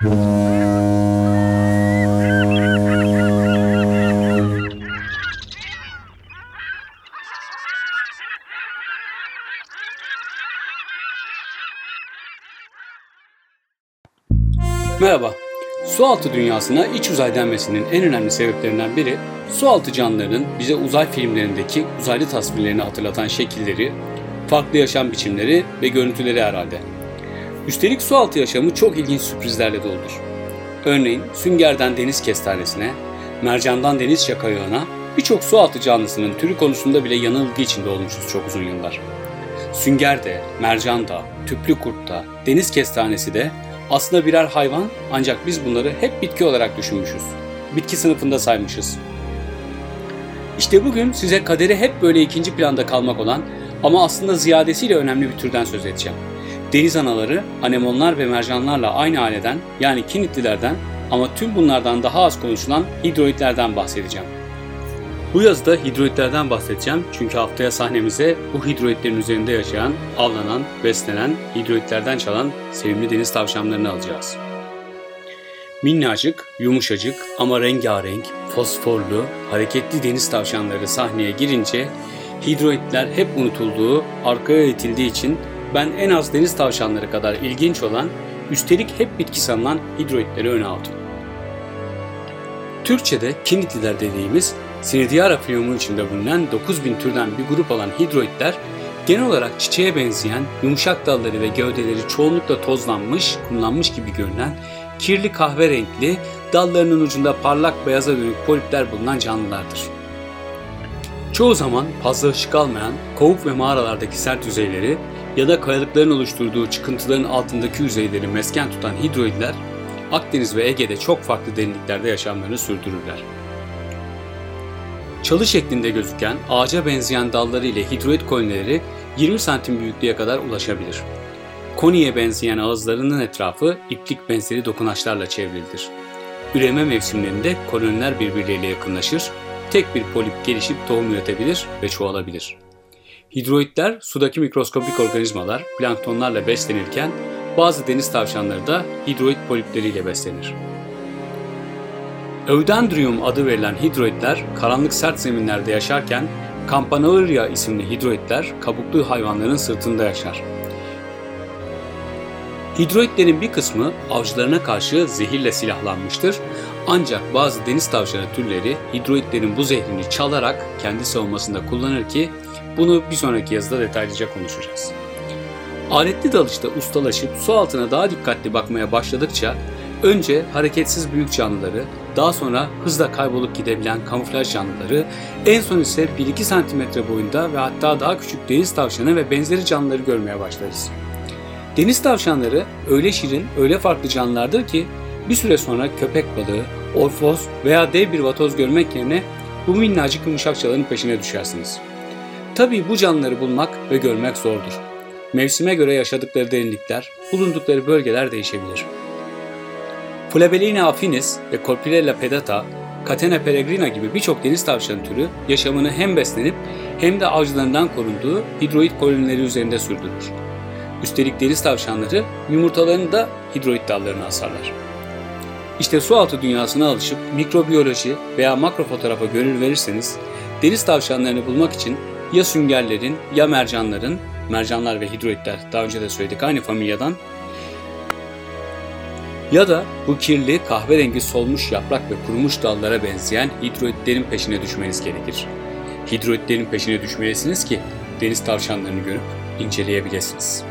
Merhaba. Sualtı dünyasına iç uzay denmesinin en önemli sebeplerinden biri sualtı canlılarının bize uzay filmlerindeki uzaylı tasvirlerini hatırlatan şekilleri, farklı yaşam biçimleri ve görüntüleri herhalde. Üstelik sualtı yaşamı çok ilginç sürprizlerle doludur. Örneğin süngerden deniz kestanesine, mercandan deniz şakayağına birçok sualtı canlısının türü konusunda bile yanılgı içinde olmuşuz çok uzun yıllar. Sünger de, mercan da, tüplü kurt da, deniz kestanesi de aslında birer hayvan ancak biz bunları hep bitki olarak düşünmüşüz. Bitki sınıfında saymışız. İşte bugün size kaderi hep böyle ikinci planda kalmak olan ama aslında ziyadesiyle önemli bir türden söz edeceğim. Deniz anaları, anemonlar ve mercanlarla aynı aileden yani kinitlilerden ama tüm bunlardan daha az konuşulan hidroidlerden bahsedeceğim. Bu yazıda hidroidlerden bahsedeceğim çünkü haftaya sahnemize bu hidroidlerin üzerinde yaşayan, avlanan, beslenen, hidroidlerden çalan sevimli deniz tavşanlarını alacağız. Minnacık, yumuşacık ama rengarenk, fosforlu, hareketli deniz tavşanları sahneye girince hidroidler hep unutulduğu, arkaya itildiği için ben en az deniz tavşanları kadar ilginç olan, üstelik hep bitki sanılan hidroidleri öne aldım. Türkçe'de kinitliler dediğimiz Siridiara filmu içinde bulunan 9000 türden bir grup olan hidroidler genel olarak çiçeğe benzeyen yumuşak dalları ve gövdeleri çoğunlukla tozlanmış, kumlanmış gibi görünen kirli kahverengi, dallarının ucunda parlak beyaza dönük polipler bulunan canlılardır. Çoğu zaman fazla ışık almayan, kovuk ve mağaralardaki sert yüzeyleri ya da kayalıkların oluşturduğu çıkıntıların altındaki yüzeyleri mesken tutan hidroidler, Akdeniz ve Ege'de çok farklı derinliklerde yaşamlarını sürdürürler. Çalı şeklinde gözüken ağaca benzeyen dalları ile hidroid kolonileri 20 santim büyüklüğe kadar ulaşabilir. Koniye benzeyen ağızlarının etrafı iplik benzeri dokunaçlarla çevrilidir. Üreme mevsimlerinde koloniler birbirleriyle yakınlaşır, tek bir polip gelişip tohum üretebilir ve çoğalabilir. Hidroidler sudaki mikroskopik organizmalar, planktonlarla beslenirken bazı deniz tavşanları da hidroid polipleriyle beslenir. Eudendrium adı verilen hidroidler karanlık sert zeminlerde yaşarken Campanauria isimli hidroidler kabuklu hayvanların sırtında yaşar. Hidroidlerin bir kısmı avcılarına karşı zehirle silahlanmıştır ancak bazı deniz tavşanı türleri hidroidlerin bu zehrini çalarak kendi savunmasında kullanır ki bunu bir sonraki yazıda detaylıca konuşacağız. Aletli dalışta ustalaşıp su altına daha dikkatli bakmaya başladıkça önce hareketsiz büyük canlıları, daha sonra hızla kaybolup gidebilen kamuflaj canlıları, en son ise 1-2 cm boyunda ve hatta daha küçük deniz tavşanı ve benzeri canlıları görmeye başlarız. Deniz tavşanları öyle şirin, öyle farklı canlılardır ki bir süre sonra köpek balığı, orfoz veya dev bir vatoz görmek yerine bu minnacık yumuşakçaların peşine düşersiniz. Tabii bu canlıları bulmak ve görmek zordur. Mevsime göre yaşadıkları derinlikler, bulundukları bölgeler değişebilir. Flabellina affinis ve Corpirella pedata, Catena peregrina gibi birçok deniz tavşanı türü yaşamını hem beslenip hem de avcılarından korunduğu hidroid kolonileri üzerinde sürdürür. Üstelik deniz tavşanları yumurtalarını da hidroid dallarına asarlar. İşte sualtı dünyasına alışıp mikrobiyoloji veya makrofotoğrafa gönül verirseniz deniz tavşanlarını bulmak için ya süngerlerin ya mercanların, mercanlar ve hidroidler daha önce de söyledik aynı familyadan ya da bu kirli kahverengi solmuş yaprak ve kurumuş dallara benzeyen hidroidlerin peşine düşmeniz gerekir. Hidroidlerin peşine düşmelisiniz ki deniz tavşanlarını görüp inceleyebilirsiniz.